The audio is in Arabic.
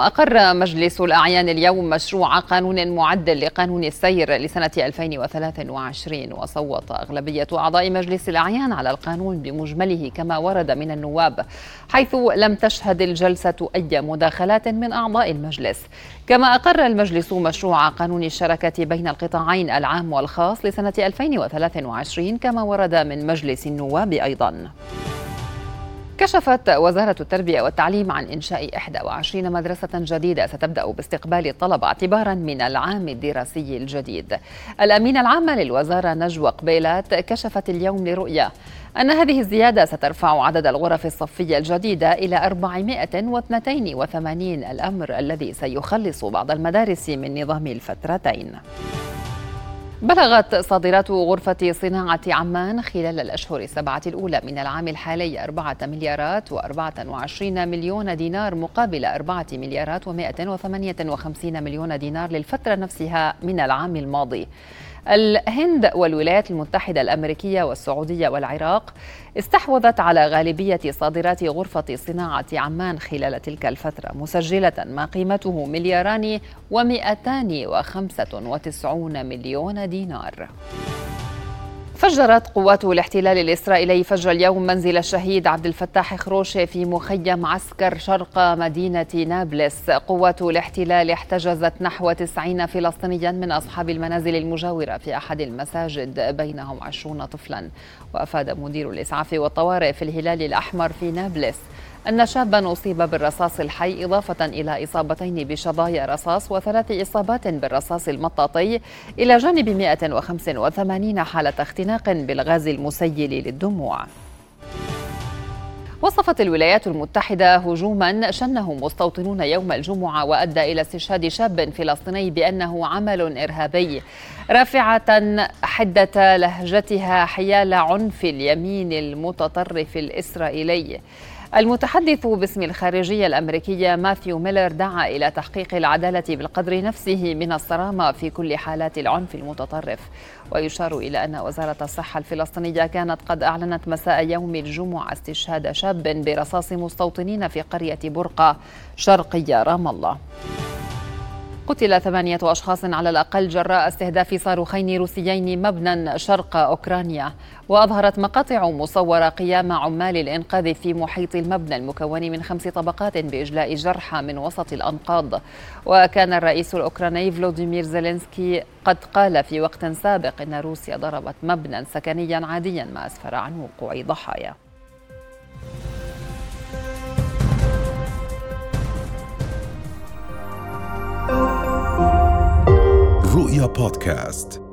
أقر مجلس الأعيان اليوم مشروع قانون معدل لقانون السير لسنة 2023 وصوت أغلبية أعضاء مجلس الأعيان على القانون بمجمله كما ورد من النواب حيث لم تشهد الجلسة أي مداخلات من أعضاء المجلس. كما أقر المجلس مشروع قانون الشراكة بين القطاعين العام والخاص لسنة 2023 كما ورد من مجلس النواب أيضاً. كشفت وزارة التربية والتعليم عن إنشاء 21 مدرسة جديدة ستبدأ باستقبال الطلبة اعتبارا من العام الدراسي الجديد. الأمينة العامة للوزارة نجوى قبيلات كشفت اليوم لرؤيا أن هذه الزيادة سترفع عدد الغرف الصفية الجديدة إلى 482 الأمر الذي سيخلص بعض المدارس من نظام الفترتين. بلغت صادرات غرفة صناعة عمان خلال الأشهر السبعة الأولى من العام الحالي أربعة مليارات وأربعة وعشرين مليون دينار مقابل أربعة مليارات ومائة وثمانية وخمسين مليون دينار للفترة نفسها من العام الماضي. الهند والولايات المتحدة الأمريكية والسعودية والعراق استحوذت على غالبية صادرات غرفة صناعة عمان خلال تلك الفترة مسجلة ما قيمته ملياران ومئتان وخمسة وتسعون مليون دينار. فجرت قوات الاحتلال الإسرائيلي فجر اليوم منزل الشهيد عبد الفتاح خروشي في مخيم عسكر شرق مدينة نابلس. قوات الاحتلال احتجزت نحو 90 فلسطينيا من أصحاب المنازل المجاورة في أحد المساجد بينهم عشرون طفلا. وأفاد مدير الإسعاف والطوارئ في الهلال الأحمر في نابلس أن شابا أصيب بالرصاص الحي إضافة إلى إصابتين بشظايا رصاص وثلاث إصابات بالرصاص المطاطي إلى جانب 185 حالة اختناق بالغاز المسيل للدموع. وصفت الولايات المتحدة هجوما شنه مستوطنون يوم الجمعة وأدى إلى استشهاد شاب فلسطيني بأنه عمل إرهابي رافعة حدة لهجتها حيال عنف اليمين المتطرف الإسرائيلي. المتحدث باسم الخارجية الأمريكية ماثيو ميلر دعا إلى تحقيق العدالة بالقدر نفسه من الصرامة في كل حالات العنف المتطرف. ويشار إلى أن وزارة الصحة الفلسطينية كانت قد أعلنت مساء يوم الجمعة استشهاد شاب برصاص مستوطنين في قرية برقة شرقي رام الله. قتل ثمانية أشخاص على الأقل جراء استهداف صاروخين روسيين مبنى شرق أوكرانيا. وأظهرت مقاطع مصورة قيام عمال الإنقاذ في محيط المبنى المكون من خمس طبقات بإجلاء جرحى من وسط الأنقاض. وكان الرئيس الأوكراني فلوديمير زيلينسكي قد قال في وقت سابق إن روسيا ضربت مبنى سكنيا عاديا ما أسفر عن وقوع ضحايا. رؤيا بودكاست.